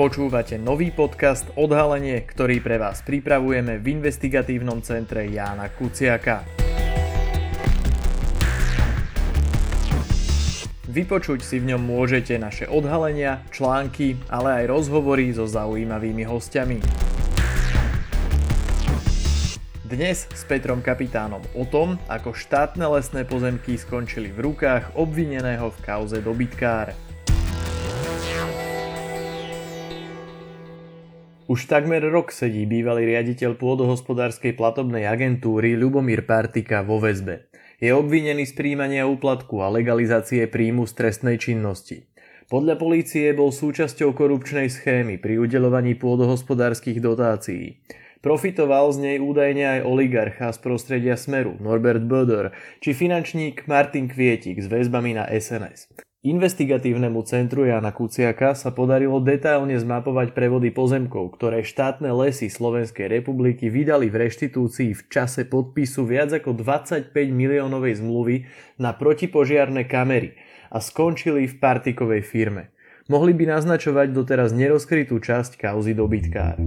Počúvate nový podcast Odhalenie, ktorý pre vás pripravujeme v investigatívnom centre Jána Kuciaka. Vypočuť si v ňom môžete naše odhalenia, články, ale aj rozhovory so zaujímavými hostiami. Dnes s Petrom Kapitánom o tom, ako štátne lesné pozemky skončili v rukách obvineného v kauze dobytkár. Už takmer rok sedí bývalý riaditeľ pôdohospodárskej platobnej agentúry Ľubomír Partika vo väzbe. Je obvinený z príjmania úplatku a legalizácie príjmu z trestnej činnosti. Podľa polície bol súčasťou korupčnej schémy pri udelovaní pôdohospodárskych dotácií. Profitoval z nej údajne aj oligarcha z prostredia Smeru Norbert Böder či finančník Martin Kvietik s väzbami na SNS. Investigatívnemu centru Jana Kuciaka sa podarilo detailne zmapovať prevody pozemkov, ktoré štátne lesy Slovenskej republiky vydali v reštitúcii v čase podpisu viac ako 25 miliónovej zmluvy na protipožiarne kamery a skončili v partikovej firme. Mohli by naznačovať doteraz nerozkrytú časť kauzy dobytkár.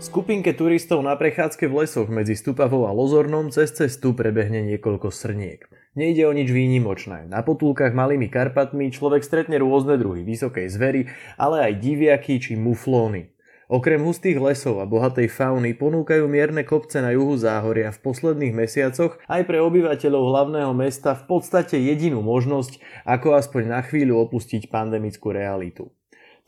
Skupinke turistov na prechádzke v lesoch medzi Stupavou a Lozornom cez cestu prebehne niekoľko srniek. Nejde o nič výnimočné. Na potulkách malými Karpatmi človek stretne rôzne druhy vysokej zvery, ale aj diviaky či muflóny. Okrem hustých lesov a bohatej fauny ponúkajú mierne kopce na juhu záhoria v posledných mesiacoch aj pre obyvateľov hlavného mesta v podstate jedinú možnosť, ako aspoň na chvíľu opustiť pandemickú realitu.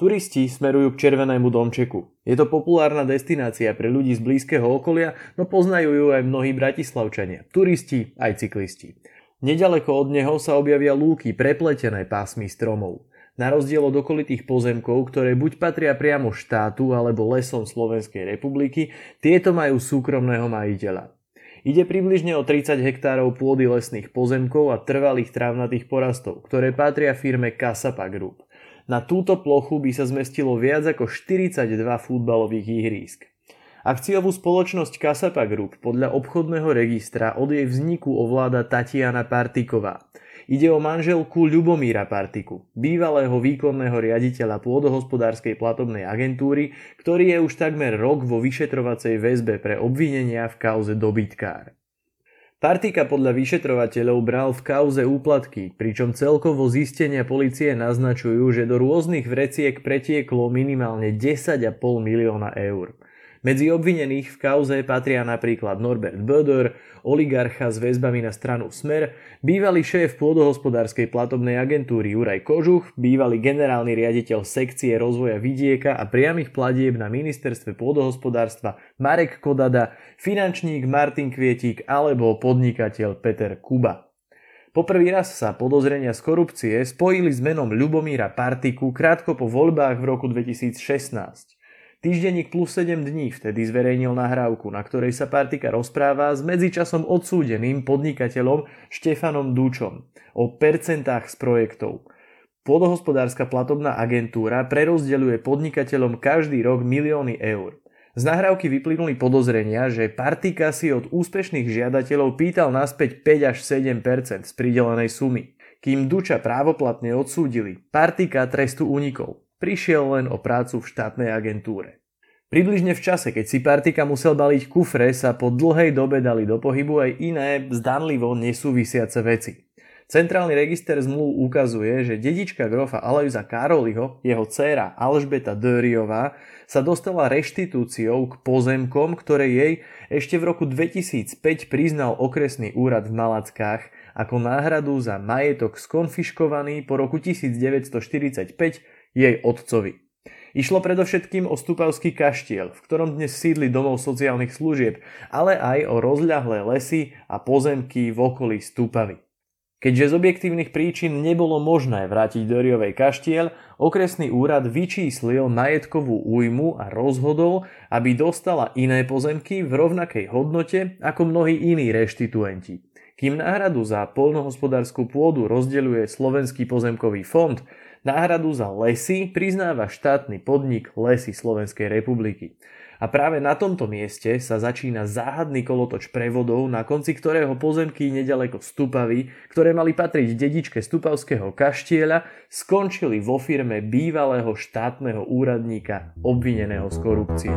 Turisti smerujú k Červenému domčeku. Je to populárna destinácia pre ľudí z blízkeho okolia, no poznajú ju aj mnohí bratislavčania, turisti aj cyklisti. Nedaleko od neho sa objavia lúky prepletené pásmy stromov. Na rozdiel od okolitých pozemkov, ktoré buď patria priamo štátu alebo lesom Slovenskej republiky, tieto majú súkromného majiteľa. Ide približne o 30 hektárov pôdy lesných pozemkov a trvalých trávnatých porastov, ktoré patria firme Kasapa Group. Na túto plochu by sa zmestilo viac ako 42 futbalových ihrísk. Akciovú spoločnosť Kasapa Group podľa obchodného registra od jej vzniku ovláda Tatiana Partiková. Ide o manželku Ľubomíra Partiku, bývalého výkonného riaditeľa pôdohospodárskej platobnej agentúry, ktorý je už takmer rok vo vyšetrovacej väzbe pre obvinenia v kauze dobytkár. Partika podľa vyšetrovateľov bral v kauze úplatky, pričom celkovo zistenia policie naznačujú, že do rôznych vreciek pretieklo minimálne 10,5 milióna eur. Medzi obvinených v kauze patria napríklad Norbert Böder, oligarcha s väzbami na stranu Smer, bývalý šéf pôdohospodárskej platobnej agentúry Juraj Kožuch, bývalý generálny riaditeľ sekcie rozvoja vidieka a priamých platieb na ministerstve pôdohospodárstva Marek Kodada, finančník Martin Kvietík alebo podnikateľ Peter Kuba. Poprvý raz sa podozrenia z korupcie spojili s menom Ľubomíra Partiku krátko po voľbách v roku 2016. Týždenník plus 7 dní vtedy zverejnil nahrávku, na ktorej sa Partika rozpráva s medzičasom odsúdeným podnikateľom Štefanom Dúčom o percentách z projektov. Pôdohospodárska platobná agentúra prerozdeľuje podnikateľom každý rok milióny eur. Z nahrávky vyplynuli podozrenia, že Partika si od úspešných žiadateľov pýtal naspäť 5 až 7% z pridelenej sumy. Kým Duča právoplatne odsúdili, Partika trestu unikol prišiel len o prácu v štátnej agentúre. Približne v čase, keď si Partika musel baliť kufre, sa po dlhej dobe dali do pohybu aj iné, zdanlivo nesúvisiace veci. Centrálny register zmluv ukazuje, že dedička grofa Alojza Karoliho, jeho dcéra Alžbeta Döriová, sa dostala reštitúciou k pozemkom, ktoré jej ešte v roku 2005 priznal okresný úrad v Malackách ako náhradu za majetok skonfiškovaný po roku 1945 jej otcovi. Išlo predovšetkým o Stupavský kaštiel, v ktorom dnes sídli domov sociálnych služieb, ale aj o rozľahlé lesy a pozemky v okolí Stupavy. Keďže z objektívnych príčin nebolo možné vrátiť Doriovej kaštiel, okresný úrad vyčíslil majetkovú újmu a rozhodol, aby dostala iné pozemky v rovnakej hodnote ako mnohí iní reštituenti. Kým náhradu za polnohospodárskú pôdu rozdeľuje Slovenský pozemkový fond, Náhradu za lesy priznáva štátny podnik Lesy Slovenskej republiky. A práve na tomto mieste sa začína záhadný kolotoč prevodov, na konci ktorého pozemky nedaleko Stupavy, ktoré mali patriť dedičke Stupavského kaštieľa, skončili vo firme bývalého štátneho úradníka obvineného z korupcie.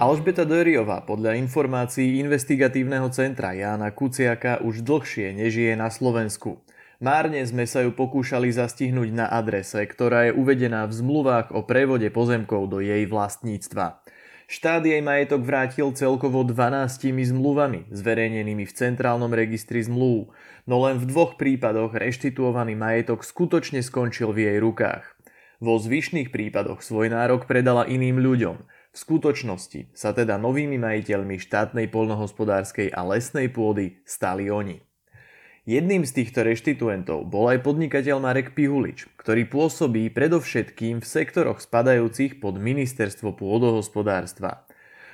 Alžbeta Döriová podľa informácií investigatívneho centra Jána Kuciaka už dlhšie nežije na Slovensku. Márne sme sa ju pokúšali zastihnúť na adrese, ktorá je uvedená v zmluvách o prevode pozemkov do jej vlastníctva. Štát jej majetok vrátil celkovo 12 zmluvami, zverejnenými v Centrálnom registri zmluv, no len v dvoch prípadoch reštituovaný majetok skutočne skončil v jej rukách. Vo zvyšných prípadoch svoj nárok predala iným ľuďom – v skutočnosti sa teda novými majiteľmi štátnej polnohospodárskej a lesnej pôdy stali oni. Jedným z týchto reštituentov bol aj podnikateľ Marek Pihulič, ktorý pôsobí predovšetkým v sektoroch spadajúcich pod ministerstvo pôdohospodárstva.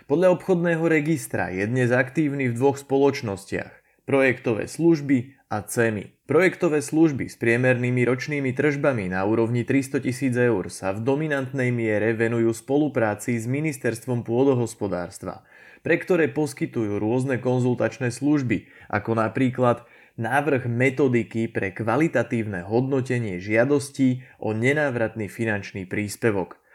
Podľa obchodného registra je dnes aktívny v dvoch spoločnostiach projektové služby a ceny. Projektové služby s priemernými ročnými tržbami na úrovni 300 tisíc eur sa v dominantnej miere venujú spolupráci s Ministerstvom pôdohospodárstva, pre ktoré poskytujú rôzne konzultačné služby, ako napríklad návrh metodiky pre kvalitatívne hodnotenie žiadostí o nenávratný finančný príspevok –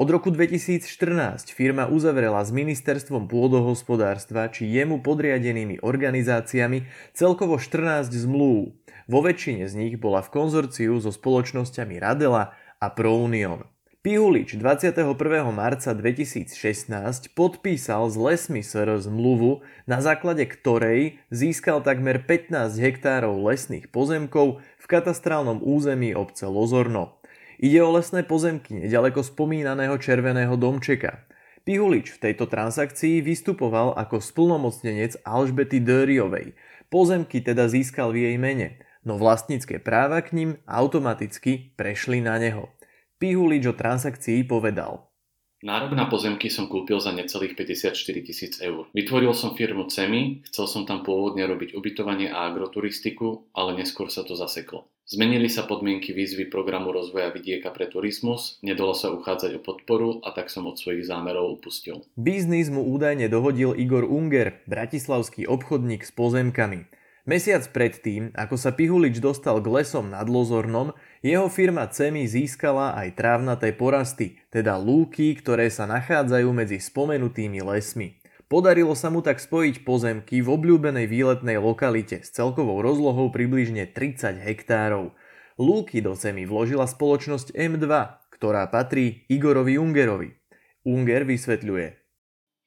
od roku 2014 firma uzavrela s ministerstvom pôdohospodárstva či jemu podriadenými organizáciami celkovo 14 zmluv. Vo väčšine z nich bola v konzorciu so spoločnosťami Radela a ProUnion. Pihulič 21. marca 2016 podpísal s Lesmi SR zmluvu, na základe ktorej získal takmer 15 hektárov lesných pozemkov v katastrálnom území obce Lozorno. Ide o lesné pozemky nedaleko spomínaného červeného domčeka. Pihulič v tejto transakcii vystupoval ako splnomocnenec Alžbety Döriovej. Pozemky teda získal v jej mene, no vlastnícke práva k ním automaticky prešli na neho. Pihulič o transakcii povedal – Nárok na pozemky som kúpil za necelých 54 tisíc eur. Vytvoril som firmu CEMI, chcel som tam pôvodne robiť ubytovanie a agroturistiku, ale neskôr sa to zaseklo. Zmenili sa podmienky výzvy programu rozvoja vidieka pre turizmus, nedalo sa uchádzať o podporu a tak som od svojich zámerov upustil. Biznis mu údajne dohodil Igor Unger, bratislavský obchodník s pozemkami. Mesiac predtým, ako sa Pihulič dostal k lesom nad Lozornom, jeho firma CEMI získala aj trávnaté porasty, teda lúky, ktoré sa nachádzajú medzi spomenutými lesmi. Podarilo sa mu tak spojiť pozemky v obľúbenej výletnej lokalite s celkovou rozlohou približne 30 hektárov. Lúky do CEMI vložila spoločnosť M2, ktorá patrí Igorovi Ungerovi. Unger vysvetľuje.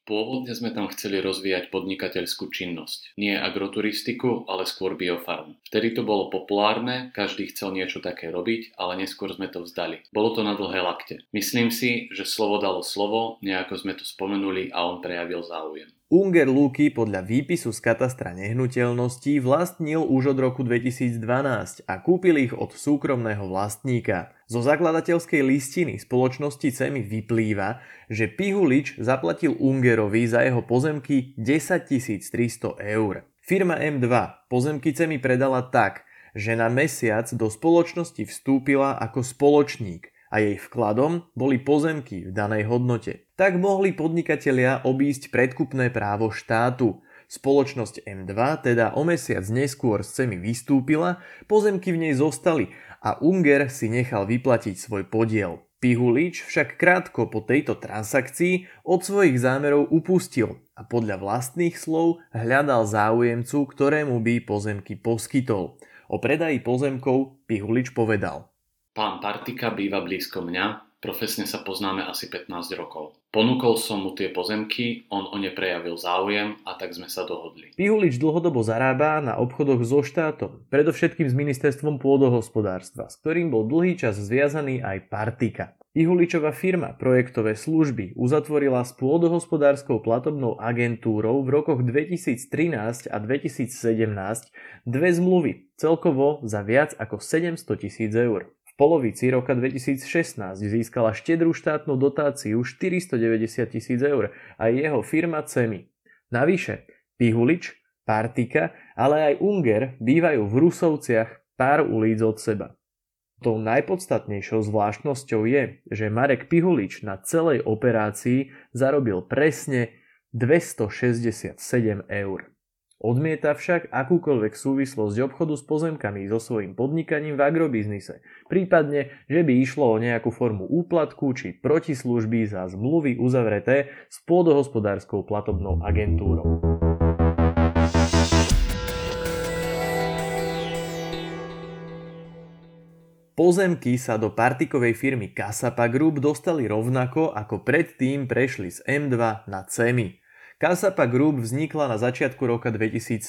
Pôvodne sme tam chceli rozvíjať podnikateľskú činnosť. Nie agroturistiku, ale skôr biofarm. Vtedy to bolo populárne, každý chcel niečo také robiť, ale neskôr sme to vzdali. Bolo to na dlhé lakte. Myslím si, že slovo dalo slovo, nejako sme to spomenuli a on prejavil záujem. Unger Luky podľa výpisu z katastra nehnuteľností vlastnil už od roku 2012 a kúpil ich od súkromného vlastníka. Zo zakladateľskej listiny spoločnosti CEMI vyplýva, že Pihulič zaplatil Ungerovi za jeho pozemky 10 300 eur. Firma M2 pozemky CEMI predala tak, že na mesiac do spoločnosti vstúpila ako spoločník a jej vkladom boli pozemky v danej hodnote. Tak mohli podnikatelia obísť predkupné právo štátu. Spoločnosť M2 teda o mesiac neskôr z ceny vystúpila, pozemky v nej zostali a Unger si nechal vyplatiť svoj podiel. Pihulič však krátko po tejto transakcii od svojich zámerov upustil a podľa vlastných slov hľadal záujemcu, ktorému by pozemky poskytol. O predaji pozemkov Pihulič povedal – Pán Partika býva blízko mňa, profesne sa poznáme asi 15 rokov. Ponúkol som mu tie pozemky, on o ne prejavil záujem a tak sme sa dohodli. Pihulič dlhodobo zarába na obchodoch so štátom, predovšetkým s ministerstvom pôdohospodárstva, s ktorým bol dlhý čas zviazaný aj Partika. Pihuličová firma projektové služby uzatvorila s pôdohospodárskou platobnou agentúrou v rokoch 2013 a 2017 dve zmluvy, celkovo za viac ako 700 tisíc eur polovici roka 2016 získala štedrú štátnu dotáciu 490 tisíc eur a jeho firma CEMI. Navyše, Pihulič, Partika, ale aj Unger bývajú v Rusovciach pár ulic od seba. Tou najpodstatnejšou zvláštnosťou je, že Marek Pihulič na celej operácii zarobil presne 267 eur. Odmieta však akúkoľvek súvislosť obchodu s pozemkami so svojím podnikaním v agrobiznise, prípadne, že by išlo o nejakú formu úplatku či protislužby za zmluvy uzavreté s pôdohospodárskou platobnou agentúrou. Pozemky sa do partikovej firmy Kasapa Group dostali rovnako ako predtým prešli z M2 na CEMI. Kasapa Group vznikla na začiatku roka 2017.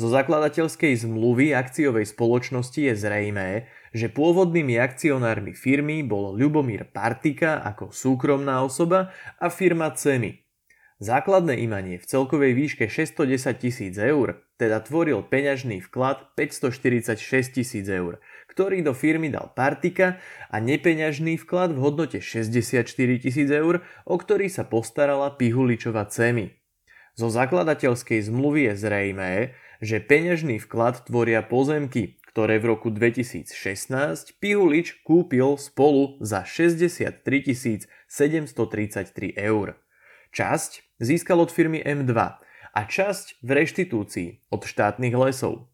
Zo zakladateľskej zmluvy akciovej spoločnosti je zrejmé, že pôvodnými akcionármi firmy bol Ľubomír Partika ako súkromná osoba a firma CEMI. Základné imanie v celkovej výške 610 tisíc eur teda tvoril peňažný vklad 546 tisíc eur, ktorý do firmy dal Partika a nepeňažný vklad v hodnote 64 tisíc eur, o ktorý sa postarala Pihuličova Cemi. Zo zakladateľskej zmluvy je zrejmé, že peňažný vklad tvoria pozemky, ktoré v roku 2016 Pihulič kúpil spolu za 63 733 eur. Časť získal od firmy M2 a časť v reštitúcii od štátnych lesov.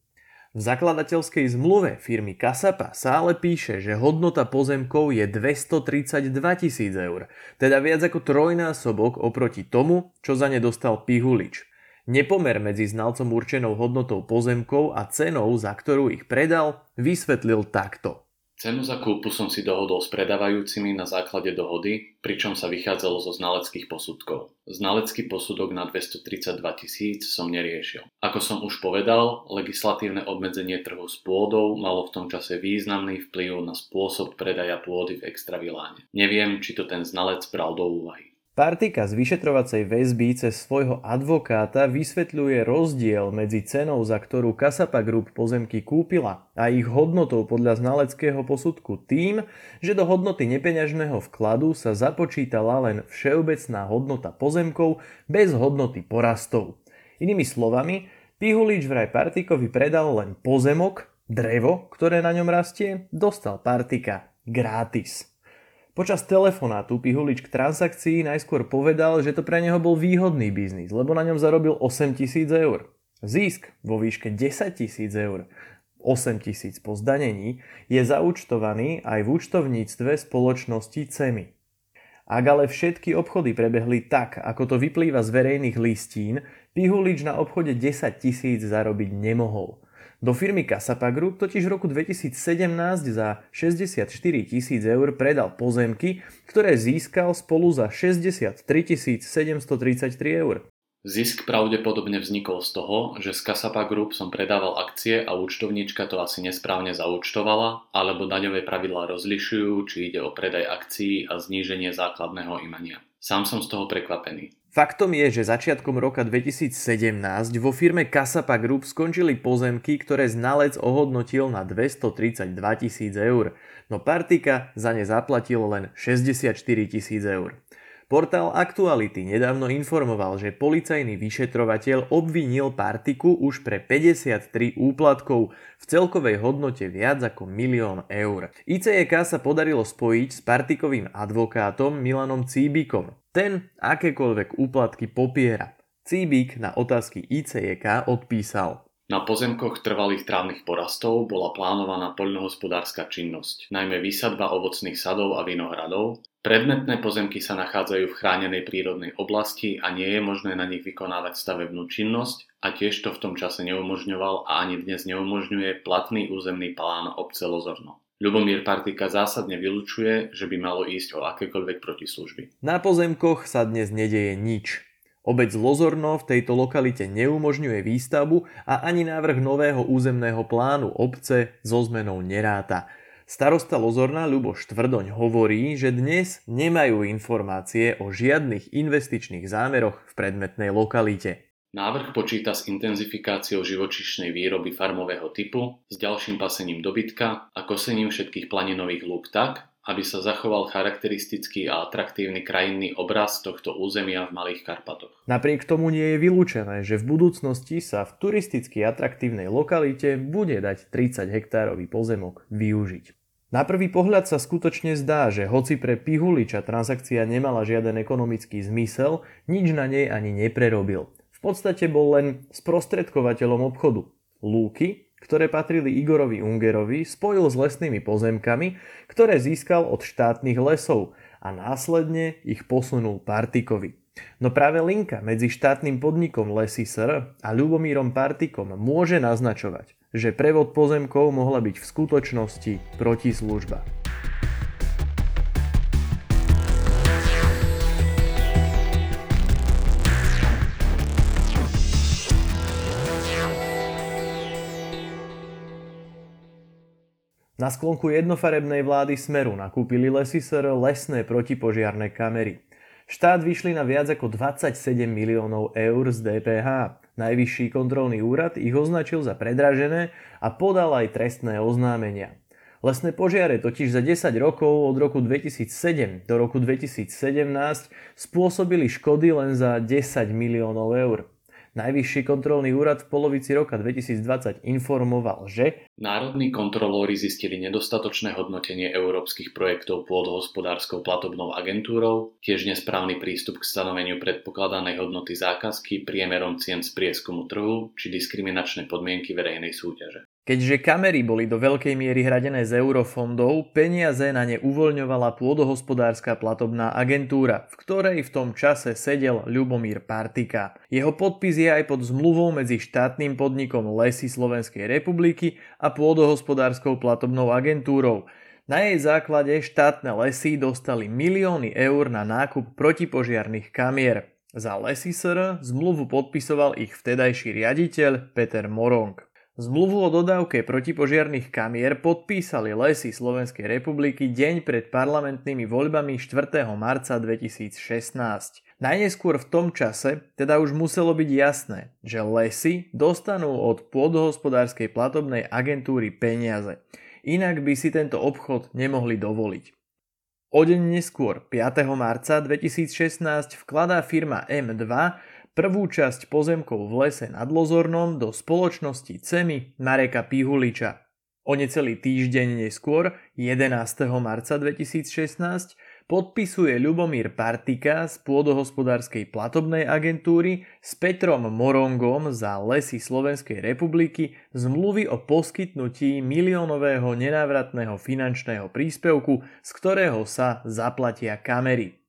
V zakladateľskej zmluve firmy Kasapa sa ale píše, že hodnota pozemkov je 232 tisíc eur, teda viac ako trojnásobok oproti tomu, čo za ne dostal Pihulič. Nepomer medzi znalcom určenou hodnotou pozemkov a cenou, za ktorú ich predal, vysvetlil takto. Cenu za kúpu som si dohodol s predávajúcimi na základe dohody, pričom sa vychádzalo zo znaleckých posudkov. Znalecký posudok na 232 tisíc som neriešil. Ako som už povedal, legislatívne obmedzenie trhu s pôdou malo v tom čase významný vplyv na spôsob predaja pôdy v extraviláne. Neviem, či to ten znalec bral do úvahy. Partika z vyšetrovacej väzby cez svojho advokáta vysvetľuje rozdiel medzi cenou, za ktorú Kasapa Group pozemky kúpila a ich hodnotou podľa znaleckého posudku tým, že do hodnoty nepeňažného vkladu sa započítala len všeobecná hodnota pozemkov bez hodnoty porastov. Inými slovami, Pihulič vraj Partikovi predal len pozemok, drevo, ktoré na ňom rastie, dostal Partika gratis. Počas telefonátu Pihulič k transakcii najskôr povedal, že to pre neho bol výhodný biznis, lebo na ňom zarobil 8 tisíc eur. Zisk vo výške 10 tisíc eur 8 tisíc po zdanení je zaúčtovaný aj v účtovníctve spoločnosti CEMI. Ak ale všetky obchody prebehli tak, ako to vyplýva z verejných listín, Pihulič na obchode 10 tisíc zarobiť nemohol. Do firmy Kasapa Group totiž v roku 2017 za 64 tisíc eur predal pozemky, ktoré získal spolu za 63 733 eur. Zisk pravdepodobne vznikol z toho, že z Kasapa Group som predával akcie a účtovníčka to asi nesprávne zaúčtovala, alebo daňové pravidlá rozlišujú, či ide o predaj akcií a zníženie základného imania. Sám som z toho prekvapený. Faktom je, že začiatkom roka 2017 vo firme Kasapa Group skončili pozemky, ktoré znalec ohodnotil na 232 tisíc eur, no Partika za ne zaplatil len 64 tisíc eur. Portál Aktuality nedávno informoval, že policajný vyšetrovateľ obvinil Partiku už pre 53 úplatkov v celkovej hodnote viac ako milión eur. ICEK sa podarilo spojiť s Partikovým advokátom Milanom Cíbikom. Ten akékoľvek úplatky popiera. Cíbik na otázky ICEK odpísal. Na pozemkoch trvalých trávnych porastov bola plánovaná poľnohospodárska činnosť, najmä výsadba ovocných sadov a vinohradov, Predmetné pozemky sa nachádzajú v chránenej prírodnej oblasti a nie je možné na nich vykonávať stavebnú činnosť a tiež to v tom čase neumožňoval a ani dnes neumožňuje platný územný plán obce Lozorno. Ľubomír Partika zásadne vylučuje, že by malo ísť o akékoľvek protislužby. Na pozemkoch sa dnes nedeje nič. Obec Lozorno v tejto lokalite neumožňuje výstavbu a ani návrh nového územného plánu obce so zmenou neráta. Starosta Lozorna Ľuboš Tvrdoň hovorí, že dnes nemajú informácie o žiadnych investičných zámeroch v predmetnej lokalite. Návrh počíta s intenzifikáciou živočišnej výroby farmového typu, s ďalším pasením dobytka a kosením všetkých planinových lúk tak, aby sa zachoval charakteristický a atraktívny krajinný obraz tohto územia v Malých Karpatoch. Napriek tomu nie je vylúčené, že v budúcnosti sa v turisticky atraktívnej lokalite bude dať 30 hektárový pozemok využiť. Na prvý pohľad sa skutočne zdá, že hoci pre Pihuliča transakcia nemala žiaden ekonomický zmysel, nič na nej ani neprerobil podstate bol len sprostredkovateľom obchodu. Lúky, ktoré patrili Igorovi Ungerovi, spojil s lesnými pozemkami, ktoré získal od štátnych lesov a následne ich posunul Partikovi. No práve linka medzi štátnym podnikom Lesy SR a Ľubomírom Partikom môže naznačovať, že prevod pozemkov mohla byť v skutočnosti protislužba. Na sklonku jednofarebnej vlády Smeru nakúpili lesy SR lesné protipožiarné kamery. Štát vyšli na viac ako 27 miliónov eur z DPH. Najvyšší kontrolný úrad ich označil za predražené a podal aj trestné oznámenia. Lesné požiare totiž za 10 rokov od roku 2007 do roku 2017 spôsobili škody len za 10 miliónov eur. Najvyšší kontrolný úrad v polovici roka 2020 informoval, že Národní kontrolóri zistili nedostatočné hodnotenie európskych projektov pôdohospodárskou platobnou agentúrou, tiež nesprávny prístup k stanoveniu predpokladanej hodnoty zákazky priemerom cien z prieskumu trhu či diskriminačné podmienky verejnej súťaže. Keďže kamery boli do veľkej miery hradené z eurofondov, peniaze na ne uvoľňovala pôdohospodárska platobná agentúra, v ktorej v tom čase sedel Ľubomír Partika. Jeho podpis je aj pod zmluvou medzi štátnym podnikom Lesy Slovenskej republiky a pôdohospodárskou platobnou agentúrou. Na jej základe štátne lesy dostali milióny eur na nákup protipožiarných kamier. Za Lesy SR zmluvu podpisoval ich vtedajší riaditeľ Peter Morong. Zmluvu o dodávke protipožiarných kamier podpísali lesy Slovenskej republiky deň pred parlamentnými voľbami 4. marca 2016. Najneskôr v tom čase teda už muselo byť jasné, že lesy dostanú od pôdohospodárskej platobnej agentúry peniaze. Inak by si tento obchod nemohli dovoliť. O deň neskôr, 5. marca 2016, vkladá firma M2 prvú časť pozemkov v lese nad Lozornom do spoločnosti CEMI Mareka Pihuliča. O necelý týždeň neskôr, 11. marca 2016, podpisuje Ľubomír Partika z pôdohospodárskej platobnej agentúry s Petrom Morongom za lesy Slovenskej republiky zmluvy o poskytnutí miliónového nenávratného finančného príspevku, z ktorého sa zaplatia kamery.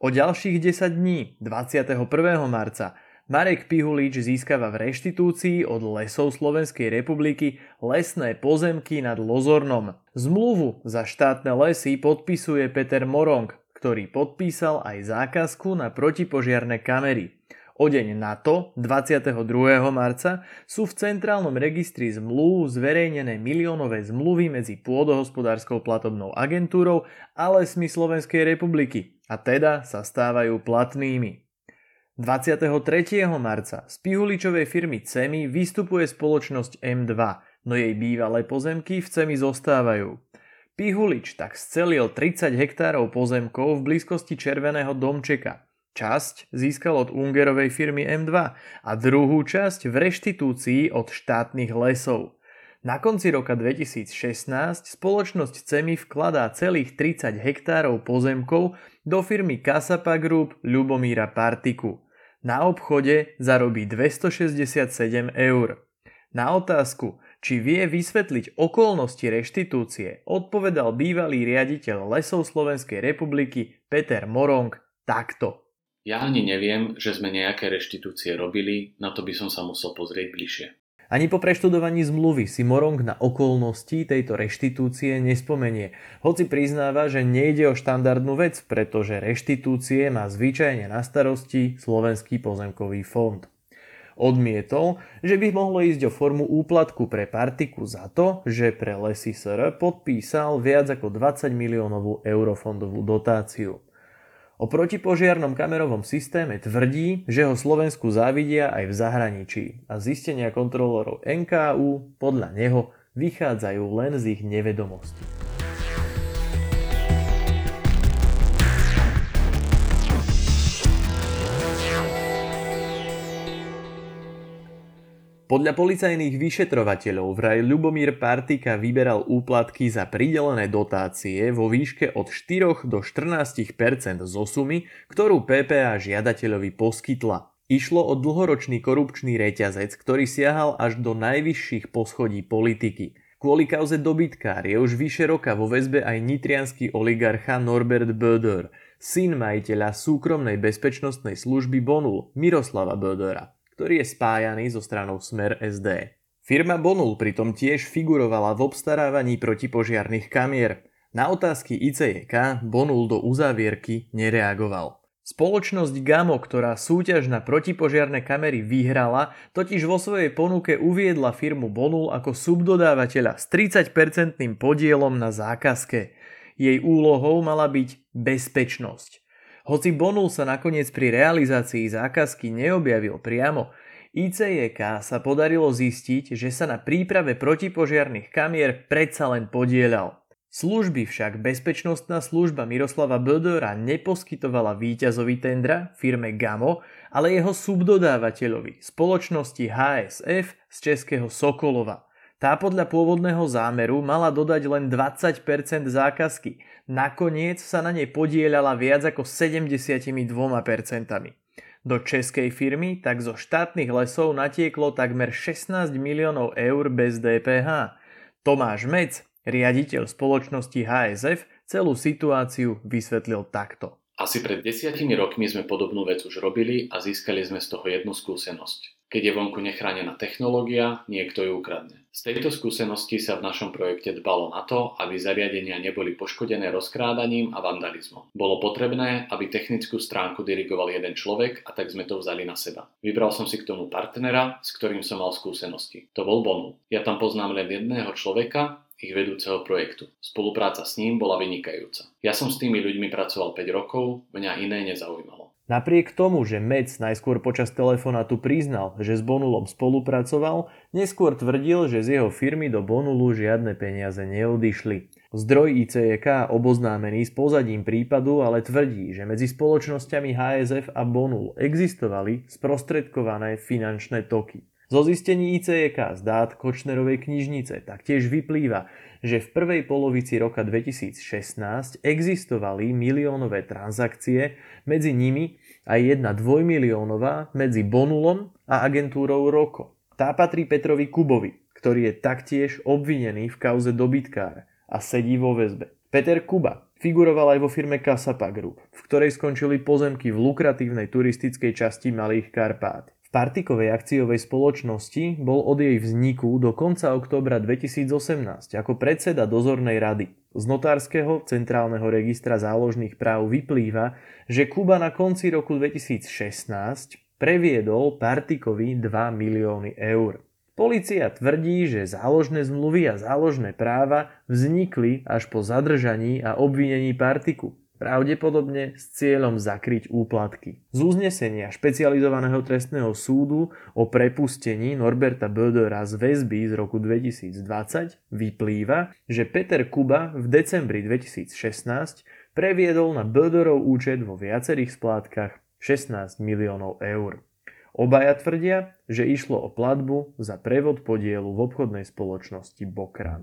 O ďalších 10 dní, 21. marca, Marek Pihulič získava v reštitúcii od lesov Slovenskej republiky lesné pozemky nad Lozornom. Zmluvu za štátne lesy podpisuje Peter Morong, ktorý podpísal aj zákazku na protipožiarne kamery. O deň na to, 22. marca, sú v centrálnom registri zmluv zverejnené miliónové zmluvy medzi pôdohospodárskou platobnou agentúrou a lesmi Slovenskej republiky a teda sa stávajú platnými. 23. marca z Pihuličovej firmy CEMI vystupuje spoločnosť M2, no jej bývalé pozemky v CEMI zostávajú. Pihulič tak scelil 30 hektárov pozemkov v blízkosti Červeného domčeka. Časť získal od Ungerovej firmy M2 a druhú časť v reštitúcii od štátnych lesov. Na konci roka 2016 spoločnosť CEMI vkladá celých 30 hektárov pozemkov do firmy Kasapa Group Ľubomíra Partiku. Na obchode zarobí 267 eur. Na otázku, či vie vysvetliť okolnosti reštitúcie, odpovedal bývalý riaditeľ Lesov Slovenskej republiky Peter Morong takto. Ja ani neviem, že sme nejaké reštitúcie robili, na to by som sa musel pozrieť bližšie. Ani po preštudovaní zmluvy si Morong na okolnosti tejto reštitúcie nespomenie, hoci priznáva, že nejde o štandardnú vec, pretože reštitúcie má zvyčajne na starosti Slovenský pozemkový fond. Odmietol, že by mohlo ísť o formu úplatku pre partiku za to, že pre Lesy SR podpísal viac ako 20 miliónovú eurofondovú dotáciu. O protipožiarnom kamerovom systéme tvrdí, že ho Slovensku závidia aj v zahraničí a zistenia kontrolorov NKU podľa neho vychádzajú len z ich nevedomosti. Podľa policajných vyšetrovateľov vraj Ľubomír Partika vyberal úplatky za pridelené dotácie vo výške od 4 do 14 zo sumy, ktorú PPA žiadateľovi poskytla. Išlo o dlhoročný korupčný reťazec, ktorý siahal až do najvyšších poschodí politiky. Kvôli kauze dobytkár je už vyše roka vo väzbe aj nitrianský oligarcha Norbert Böder, syn majiteľa súkromnej bezpečnostnej služby Bonul Miroslava Bödera ktorý je spájaný so stranou Smer SD. Firma Bonul pritom tiež figurovala v obstarávaní protipožiarných kamier. Na otázky ICJK Bonul do uzávierky nereagoval. Spoločnosť Gamo, ktorá súťaž na protipožiarne kamery vyhrala, totiž vo svojej ponuke uviedla firmu Bonul ako subdodávateľa s 30% podielom na zákazke. Jej úlohou mala byť bezpečnosť. Hoci Bonul sa nakoniec pri realizácii zákazky neobjavil priamo, ICJK sa podarilo zistiť, že sa na príprave protipožiarných kamier predsa len podielal. Služby však bezpečnostná služba Miroslava Bödora neposkytovala víťazovi tendra firme Gamo, ale jeho subdodávateľovi, spoločnosti HSF z českého Sokolova. Tá podľa pôvodného zámeru mala dodať len 20% zákazky. Nakoniec sa na nej podielala viac ako 72%. Do českej firmy tak zo štátnych lesov natieklo takmer 16 miliónov eur bez DPH. Tomáš Mec, riaditeľ spoločnosti HSF, celú situáciu vysvetlil takto. Asi pred desiatimi rokmi sme podobnú vec už robili a získali sme z toho jednu skúsenosť. Keď je vonku nechránená technológia, niekto ju ukradne. Z tejto skúsenosti sa v našom projekte dbalo na to, aby zariadenia neboli poškodené rozkrádaním a vandalizmom. Bolo potrebné, aby technickú stránku dirigoval jeden človek a tak sme to vzali na seba. Vybral som si k tomu partnera, s ktorým som mal skúsenosti. To bol Bonu. Ja tam poznám len jedného človeka, ich vedúceho projektu. Spolupráca s ním bola vynikajúca. Ja som s tými ľuďmi pracoval 5 rokov, mňa iné nezaujímalo. Napriek tomu, že Mec najskôr počas telefonátu priznal, že s Bonulom spolupracoval, neskôr tvrdil, že z jeho firmy do Bonulu žiadne peniaze neodišli. Zdroj ICJK oboznámený s pozadím prípadu ale tvrdí, že medzi spoločnosťami HSF a Bonul existovali sprostredkované finančné toky. Zo zistení ICJK z dát Kočnerovej knižnice taktiež vyplýva, že v prvej polovici roka 2016 existovali miliónové transakcie, medzi nimi aj jedna dvojmiliónová medzi Bonulom a agentúrou Roko. Tá patrí Petrovi Kubovi, ktorý je taktiež obvinený v kauze dobytkár a sedí vo väzbe. Peter Kuba figuroval aj vo firme Kasapa Group, v ktorej skončili pozemky v lukratívnej turistickej časti Malých Karpát. Partikovej akciovej spoločnosti bol od jej vzniku do konca októbra 2018 ako predseda dozornej rady. Z notárskeho centrálneho registra záložných práv vyplýva, že Kuba na konci roku 2016 previedol Partikovi 2 milióny eur. Polícia tvrdí, že záložné zmluvy a záložné práva vznikli až po zadržaní a obvinení Partiku pravdepodobne s cieľom zakryť úplatky. Z uznesenia špecializovaného trestného súdu o prepustení Norberta Bödera z väzby z roku 2020 vyplýva, že Peter Kuba v decembri 2016 previedol na Böderov účet vo viacerých splátkach 16 miliónov eur. Obaja tvrdia, že išlo o platbu za prevod podielu v obchodnej spoločnosti Bokran.